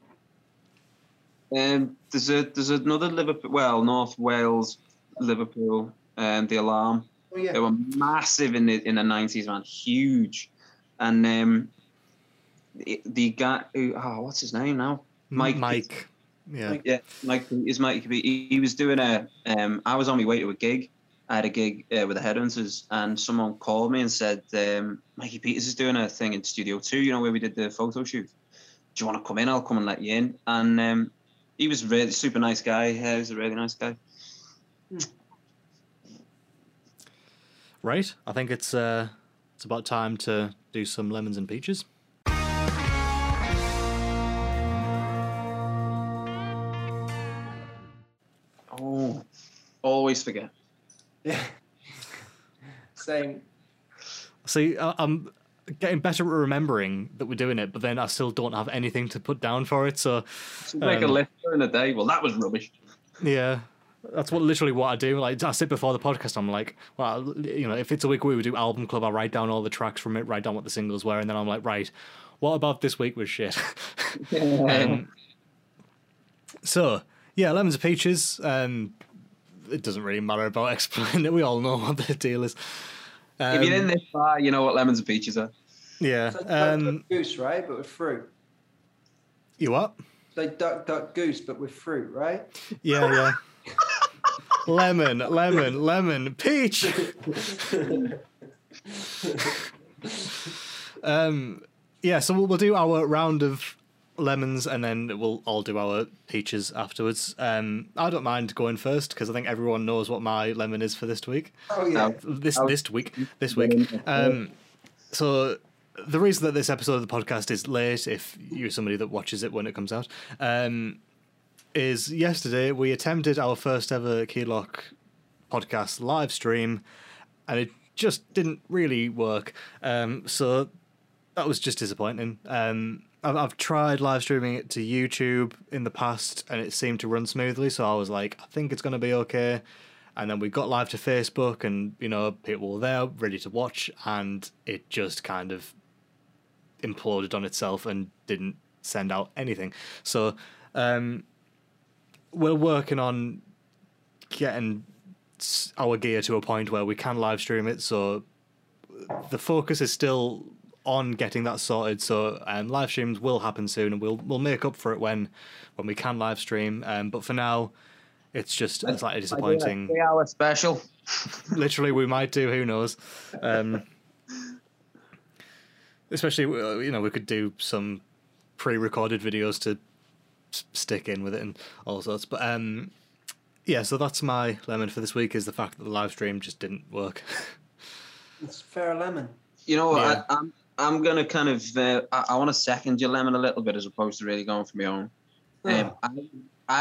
um, there's a there's another Liverpool, well, North Wales, Liverpool, um, the Alarm. Oh yeah. They were massive in the in the nineties, man, huge. And um, the, the guy, who, oh, what's his name now? Mike. Mike. Yeah. Mike. Yeah, Mike is Mike. He, he was doing a. Um, I was on my way to a gig. I had a gig uh, with the Headhunters, and someone called me and said, um, "Mikey Peters is doing a thing in Studio Two. You know where we did the photo shoot. Do you want to come in? I'll come and let you in." And um, he was really super nice guy. Yeah, he was a really nice guy. Right. I think it's uh it's about time to do some lemons and peaches. Oh, always forget. Yeah. Same. See, I- I'm getting better at remembering that we're doing it, but then I still don't have anything to put down for it. So So make a Um, list during the day. Well, that was rubbish. yeah, that's what literally what I do. Like I sit before the podcast, I'm like, well, you know, if it's a week where we do album club, I write down all the tracks from it, write down what the singles were, and then I'm like, right, what about this week was shit. um, so yeah, lemons and peaches. Um, it doesn't really matter about explaining it. We all know what the deal is. Um, if you're in this bar, you know what lemons and peaches are. yeah. It's like Um, Duck, Duck Goose, right? But with fruit. you what? It's like Duck Duck Goose, but with fruit, right? Yeah, yeah. lemon, lemon, lemon, peach. um, yeah, so we'll, we'll do our round of lemons and then we'll all do our peaches afterwards. Um, I don't mind going first because I think everyone knows what my lemon is for this week. Oh yeah. This I'll- this week, this week. Um, so the reason that this episode of the podcast is late, if you're somebody that watches it when it comes out, um, is yesterday we attempted our first ever Keylock podcast live stream, and it just didn't really work. Um, so that was just disappointing. Um, I've, I've tried live streaming it to YouTube in the past, and it seemed to run smoothly. So I was like, I think it's going to be okay. And then we got live to Facebook, and you know, people were there ready to watch, and it just kind of imploded on itself and didn't send out anything. So um, we're working on getting our gear to a point where we can live stream it. So the focus is still on getting that sorted. So um, live streams will happen soon, and we'll we'll make up for it when when we can live stream. Um, but for now, it's just it's slightly disappointing. Three hour special. Literally, we might do. Who knows? Um, especially, uh, you know, we could do some pre-recorded videos to stick in with it and all sorts. But um, yeah, so that's my lemon for this week is the fact that the live stream just didn't work. It's fair lemon. You know, Yeah. I, I'm I'm gonna kind of uh, I, I want to second your lemon a little bit as opposed to really going for my own. Um, Oh. I,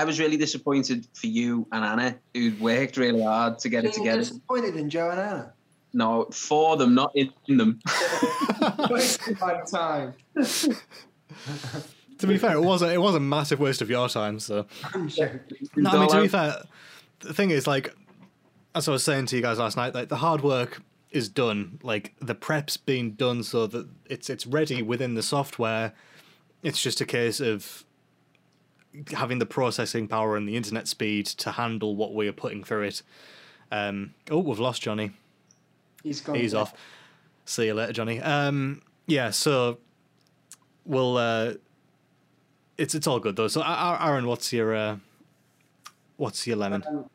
I was really disappointed for you and Anna, who'd worked really hard to get it together. disappointed in Joe and Anna. No, for them, not in them. Wasting my time. to be fair, it was a, it was a massive waste of your time. So no, I mean to be fair, the thing is like, as I was saying to you guys last night, like the hard work is done. Like the prep's been done so that it's it's ready within the software. It's just a case of having the processing power and the internet speed to handle what we are putting through it. Um, oh, we've lost Johnny. He's gone. He's off. See you later, Johnny. Um, yeah, so we'll. Uh, it's it's all good though. So, A- A- Aaron, what's your uh, what's your lemon? Um,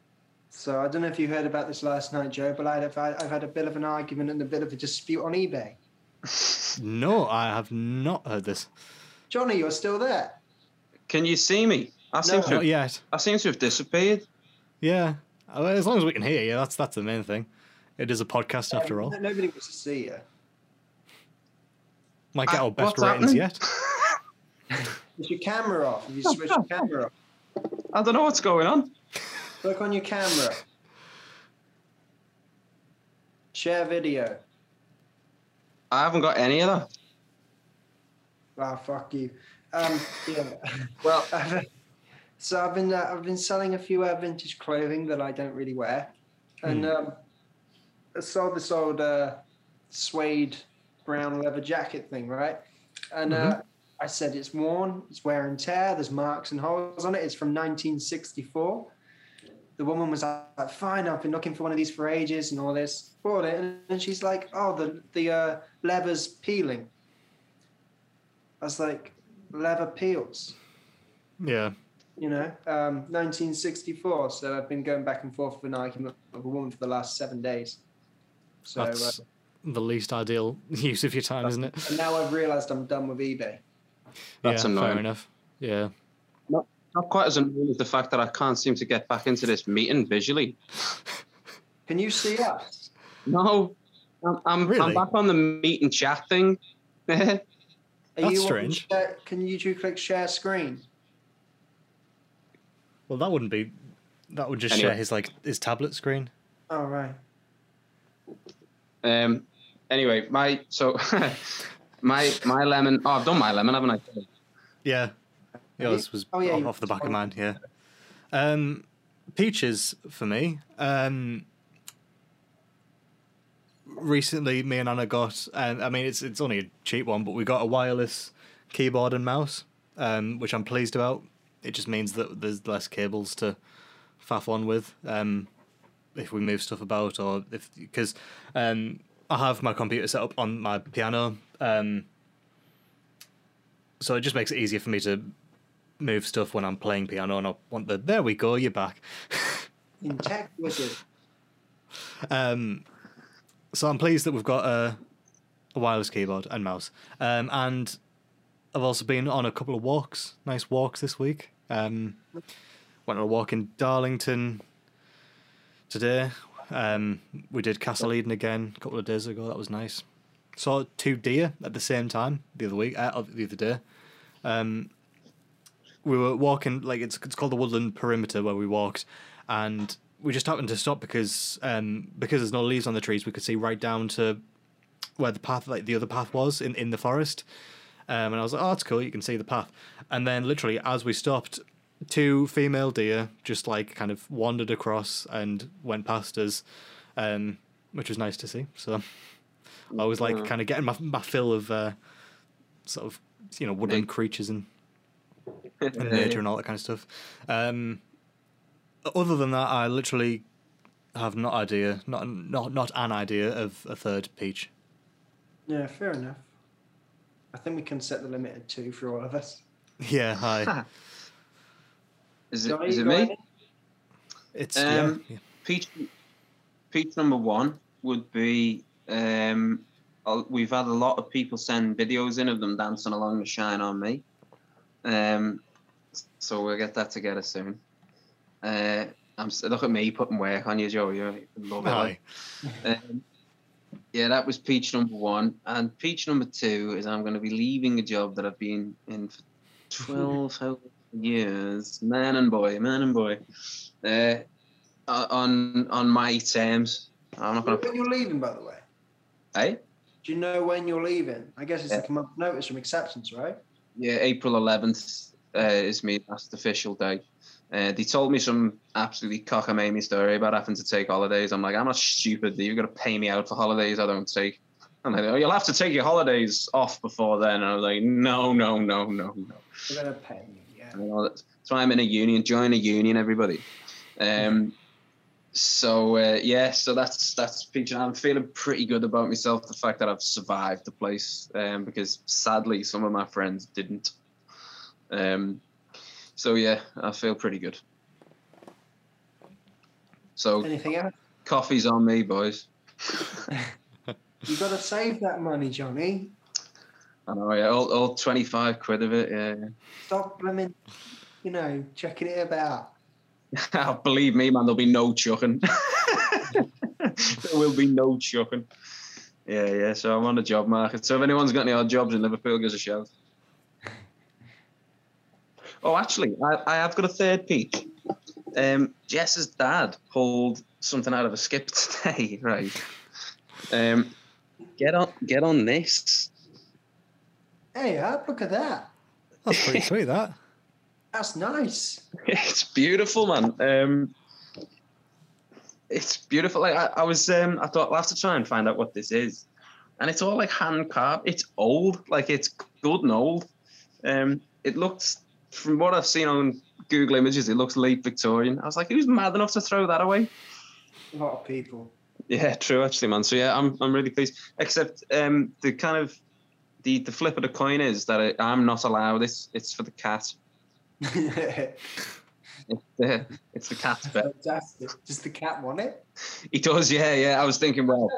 so I don't know if you heard about this last night, Joe, but I've, I've had a bit of an argument and a bit of a dispute on eBay. No, I have not heard this. Johnny, you're still there. Can you see me? I seem No. to Not have, yet. I seem to have disappeared. Yeah, Uh, as long as we can hear you, that's that's the main thing. It is a podcast after all. Um, Nobody wants to see you. Might get Ah, our best ratings happening? yet. Is your camera off? You switched your camera off? I don't know what's going on. Look on your camera. Share video. I haven't got any of them. Ah, fuck you. Um, yeah. Well, I've- so I've been uh, I've been selling a few uh, vintage clothing that I don't really wear, and um, I sold this old uh, suede brown leather jacket thing, right? And uh, I said it's worn, it's wear and tear, there's marks and holes on it. It's from 1964. The woman was like, "Fine, I've been looking for one of these for ages and all this." Bought it, and she's like, "Oh, the the uh, leather's peeling." I was like, "Leather peels." Yeah, you know, um, 1964. So I've been going back and forth with an argument with a woman for the last seven days. So uh, that's the least ideal use of your time, isn't it? and now I've realised I'm done with eBay. That's yeah, annoying. fair enough. Yeah. not quite as annoying as the fact that I can't seem to get back into this meeting visually. Can you see us? No, I'm, I'm, Really? I'm back on the meet and chat thing. Are That's you strange. share- can you do click share screen? Well, that wouldn't be. That would just Anyway. share his like his tablet screen. Oh right. um. Anyway, my so my my lemon. Oh, I've done my lemon, haven't I? Yeah. you- Yours was oh, yeah, off, off the back of mine, yeah. Um, peaches for me. Um, recently, me and Anna got, and I mean, it's it's only a cheap one, but we got a wireless keyboard and mouse, um, which I'm pleased about. It just means that there's less cables to faff on with um, if we move stuff about, or if because um, I have my computer set up on my piano. Um, so it just makes it easier for me to move stuff when I'm playing piano and I want the there we go, you're back. In tech wizard. um, so I'm pleased that we've got a, a wireless keyboard and mouse. Um, and I've also been on a couple of walks, nice walks this week. Um, went on a walk in Darlington today. Um, we did Castle Eden again a couple of days ago. That was nice. Saw two deer at the same time the other week, uh, the other day. Um, we were walking like it's it's called the Woodland Perimeter where we walked, and we just happened to stop because um because there's no leaves on the trees. We could see right down to where the path like the other path was in in the forest. Um, and I was like, oh, that's cool. You can see the path. And then literally as we stopped, two female deer just like kind of wandered across and went past us, um, which was nice to see. So I was like kind of getting my my fill of uh, sort of you know woodland Big. creatures and and nature and all that kind of stuff. Um, other than that, I literally have not idea, not not not an idea of a third peach. Yeah, fair enough. I think we can set the limit at two for all of us. Yeah, hi. Is it, it me? any? It's Um, yeah, yeah. Peach, peach number one would be. Um, we've had a lot of people send videos in of them dancing along the Shine on Me. Um, so we'll get that together soon. Uh, I'm look at me putting work on you, Joe. You love it. Um, yeah, that was peach number one, and peach number two is I'm going to be leaving a job that I've been in for twelve years, man and boy, man and boy. Uh, on on my terms. I'm not Do you know going when you're leaving, by the way? To. Hey, Do you know when you're leaving? I guess it's Yeah. like a month notice from acceptance, right? yeah, April 11th uh, is my last official day. Uh, they told me some absolutely cockamamie story about having to take holidays. I'm like, I'm not stupid. You've got to pay me out for holidays I don't take. I'm like, oh, you'll have to take your holidays off before then. And I was like, no, no, no, no, no. They're gonna pay me. Yeah. You know, that's, that's why I'm in a union. Join a union, everybody. Um, so uh, yeah, so that's that's peach. I'm feeling pretty good about myself. The fact that I've survived the place, um, because sadly some of my friends didn't. Um, so yeah, I feel pretty good. So Anything else? coffee's on me, boys. You got to save that money, Johnny. I know, yeah, all, all 25 quid of it, yeah. Stop blooming, you know, checking it about. Yeah. Believe me, man, there'll be no chucking. there will be no chucking. Yeah, yeah, so I'm on the job market. So if anyone's got any odd jobs in Liverpool, give us a shout. Oh, actually, I, I have got a third peach. Um, Jess's dad pulled something out of a skip today, right? Um, get on, get on this. Hey, Ab, look at that. That's pretty sweet. That. That's nice. it's beautiful, man. Um, it's beautiful. Like I, I was, um, I thought I'll have to try and find out what this is, and it's all like hand carved. It's old, like it's good and old. Um, it looks, from what I've seen on Google Images, it looks late Victorian. I was like, who's mad enough to throw that away? A lot of people. Yeah, true, actually, man. So yeah, I'm I'm really pleased. Except um, the kind of the the flip of the coin is that I, I'm not allowed. It's it's for the cat. It's the it's the cat's bet. Fantastic. Does the cat want it? He does, yeah, yeah. I was thinking, well,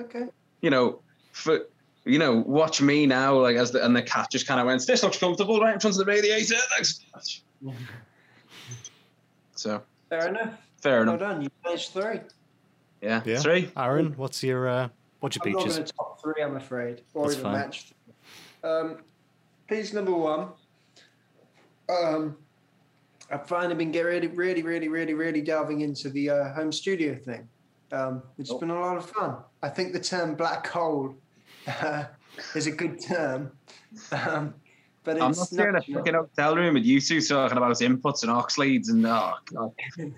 Okay. you know, for you know, watch me now, like as the and the cat just kind of went, this looks comfortable right in front of the radiator. Thanks. So Fair enough. fair enough. Well done. You finished three. Yeah, Yeah. three. Aaron, what's your uh, what's your I'm not peaches? going to top three, I'm afraid, or That's even fine. match. Three. Um, piece number one. Um, I've finally been getting really, really, really, really, really delving into the uh, home studio thing, um, which has Oh. been a lot of fun. I think the term black hole uh, is a good term, um, but it's I'm not here in a fucking hotel room with you two talking about inputs and aux leads and oh god. and,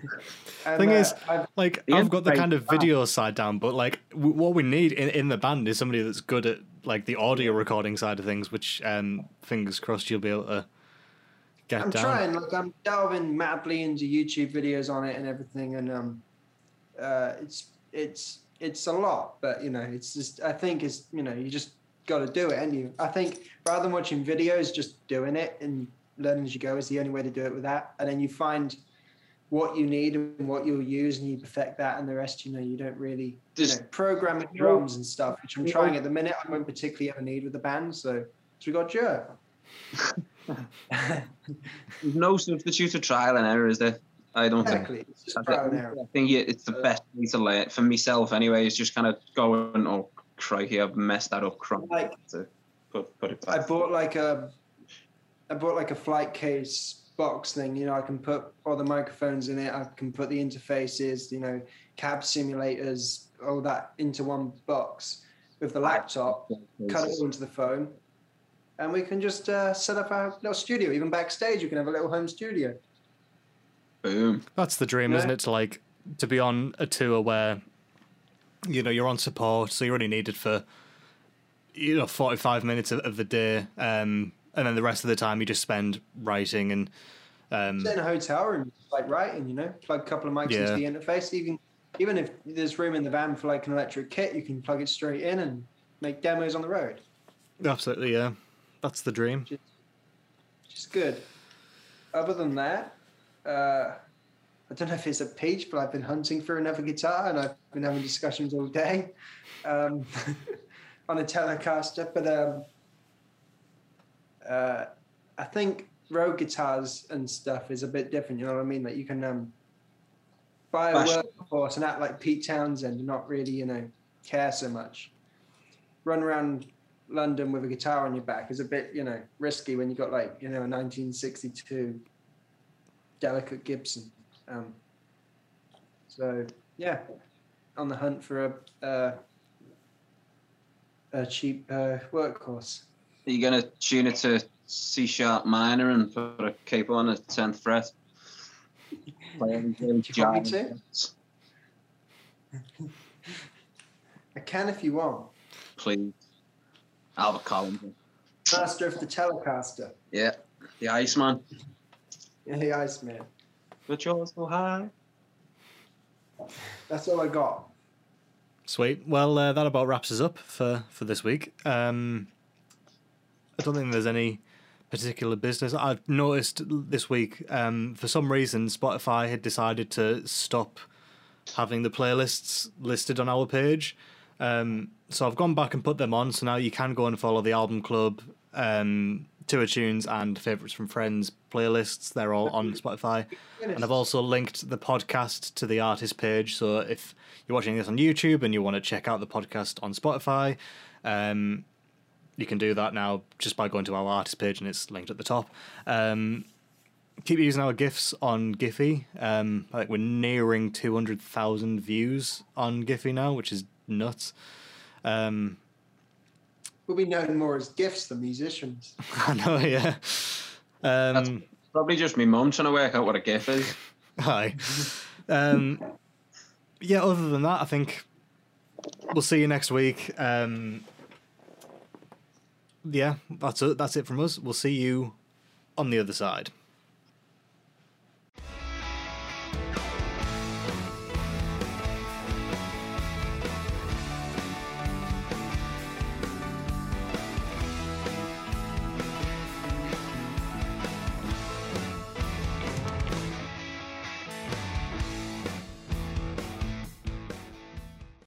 Thing uh, is- I've, Like I've got the kind of is fine. video side down, but like w- what we need in, in the band is somebody that's good at like the audio recording side of things. Which um, fingers crossed you'll be able to get I'm down. trying. Like I'm delving madly into YouTube videos on it and everything, and um, uh, it's it's it's a lot. But you know, it's just I think it's you know you just got to do it, and you. I think rather than watching videos, just doing it and learning as you go is the only way to do it with that. And then you find what you need and what you'll use, and you perfect that, and the rest, you know, you don't really you know, programming drums and stuff, which I'm trying at the minute. I won't particularly ever need with the band, so so we got Joe. There's no substitute for trial and error, is there? I don't think. Exactly. It's just trial and error. I think it's the best way to learn for myself anyway. It's just kind of going, oh crikey, I've messed that up. Crap. Like To put put it back. I bought like a, I bought like a flight case box thing. You know, I can put all the microphones in it. I can put the interfaces. You know, cab simulators, all that into one box with the laptop. Cut it all into the phone, and we can just uh, set up our little studio. Even backstage, you can have a little home studio. Boom. That's the dream, Yeah. isn't it? To like to be on a tour where you know you're on support, so you're only needed for you know 45 minutes of, of the day, um, and then the rest of the time you just spend writing and Um, in a hotel room, like writing, you know, plug a couple of mics into the interface. Even even if there's room in the van for like an electric kit, you can plug it straight in and make demos on the road. absolutely, yeah. That's the dream. Which is good. Other than that, uh, I don't know if it's a peach, but I've been hunting for another guitar and I've been having discussions all day um, on a Telecaster. But um, uh, I think road guitars and stuff is a bit different. You know what I mean? Like you can um, buy a Fashion. workhorse and act like Pete Townshend and not really, you know, care so much. Run around London with a guitar on your back is a bit, you know, risky when you got like, you know, a 1962 delicate Gibson. Um, so yeah, on the hunt for a uh, a cheap uh, workhorse. Are you gonna tune it to C sharp minor and put a capo on the tenth fret? Play every day, Do you want me jam. I can if you want. Please, Albert Collins. Master of the Telecaster. Yeah, the Iceman. Yeah, the Iceman. But you're so high. That's all I got. Sweet. Well, uh, that about wraps us up for for this week. Um, I don't think there's any particular business. I've noticed this week, um, for some reason, Spotify had decided to stop having the playlists listed on our page. Um, so I've gone back and put them on. So now you can go and follow the album club, um, tour tunes, and favorites from friends playlists. They're all on Spotify. And I've also linked the podcast to the artist page. So if you're watching this on YouTube and you want to check out the podcast on Spotify, um, you can do that now just by going to our artist page and it's linked at the top. Um, keep using our GIFs on Giphy. Um, I think we're nearing 200,000 views on Giphy now, which is nuts. Um, We'll be known more as gifts than musicians. I know, yeah. Um, Probably just me mum trying to work out what a GIF is. Hi. Um, yeah, other than that, I think we'll see you next week. Um, yeah, that's it. That's it from us. We'll see you on the other side.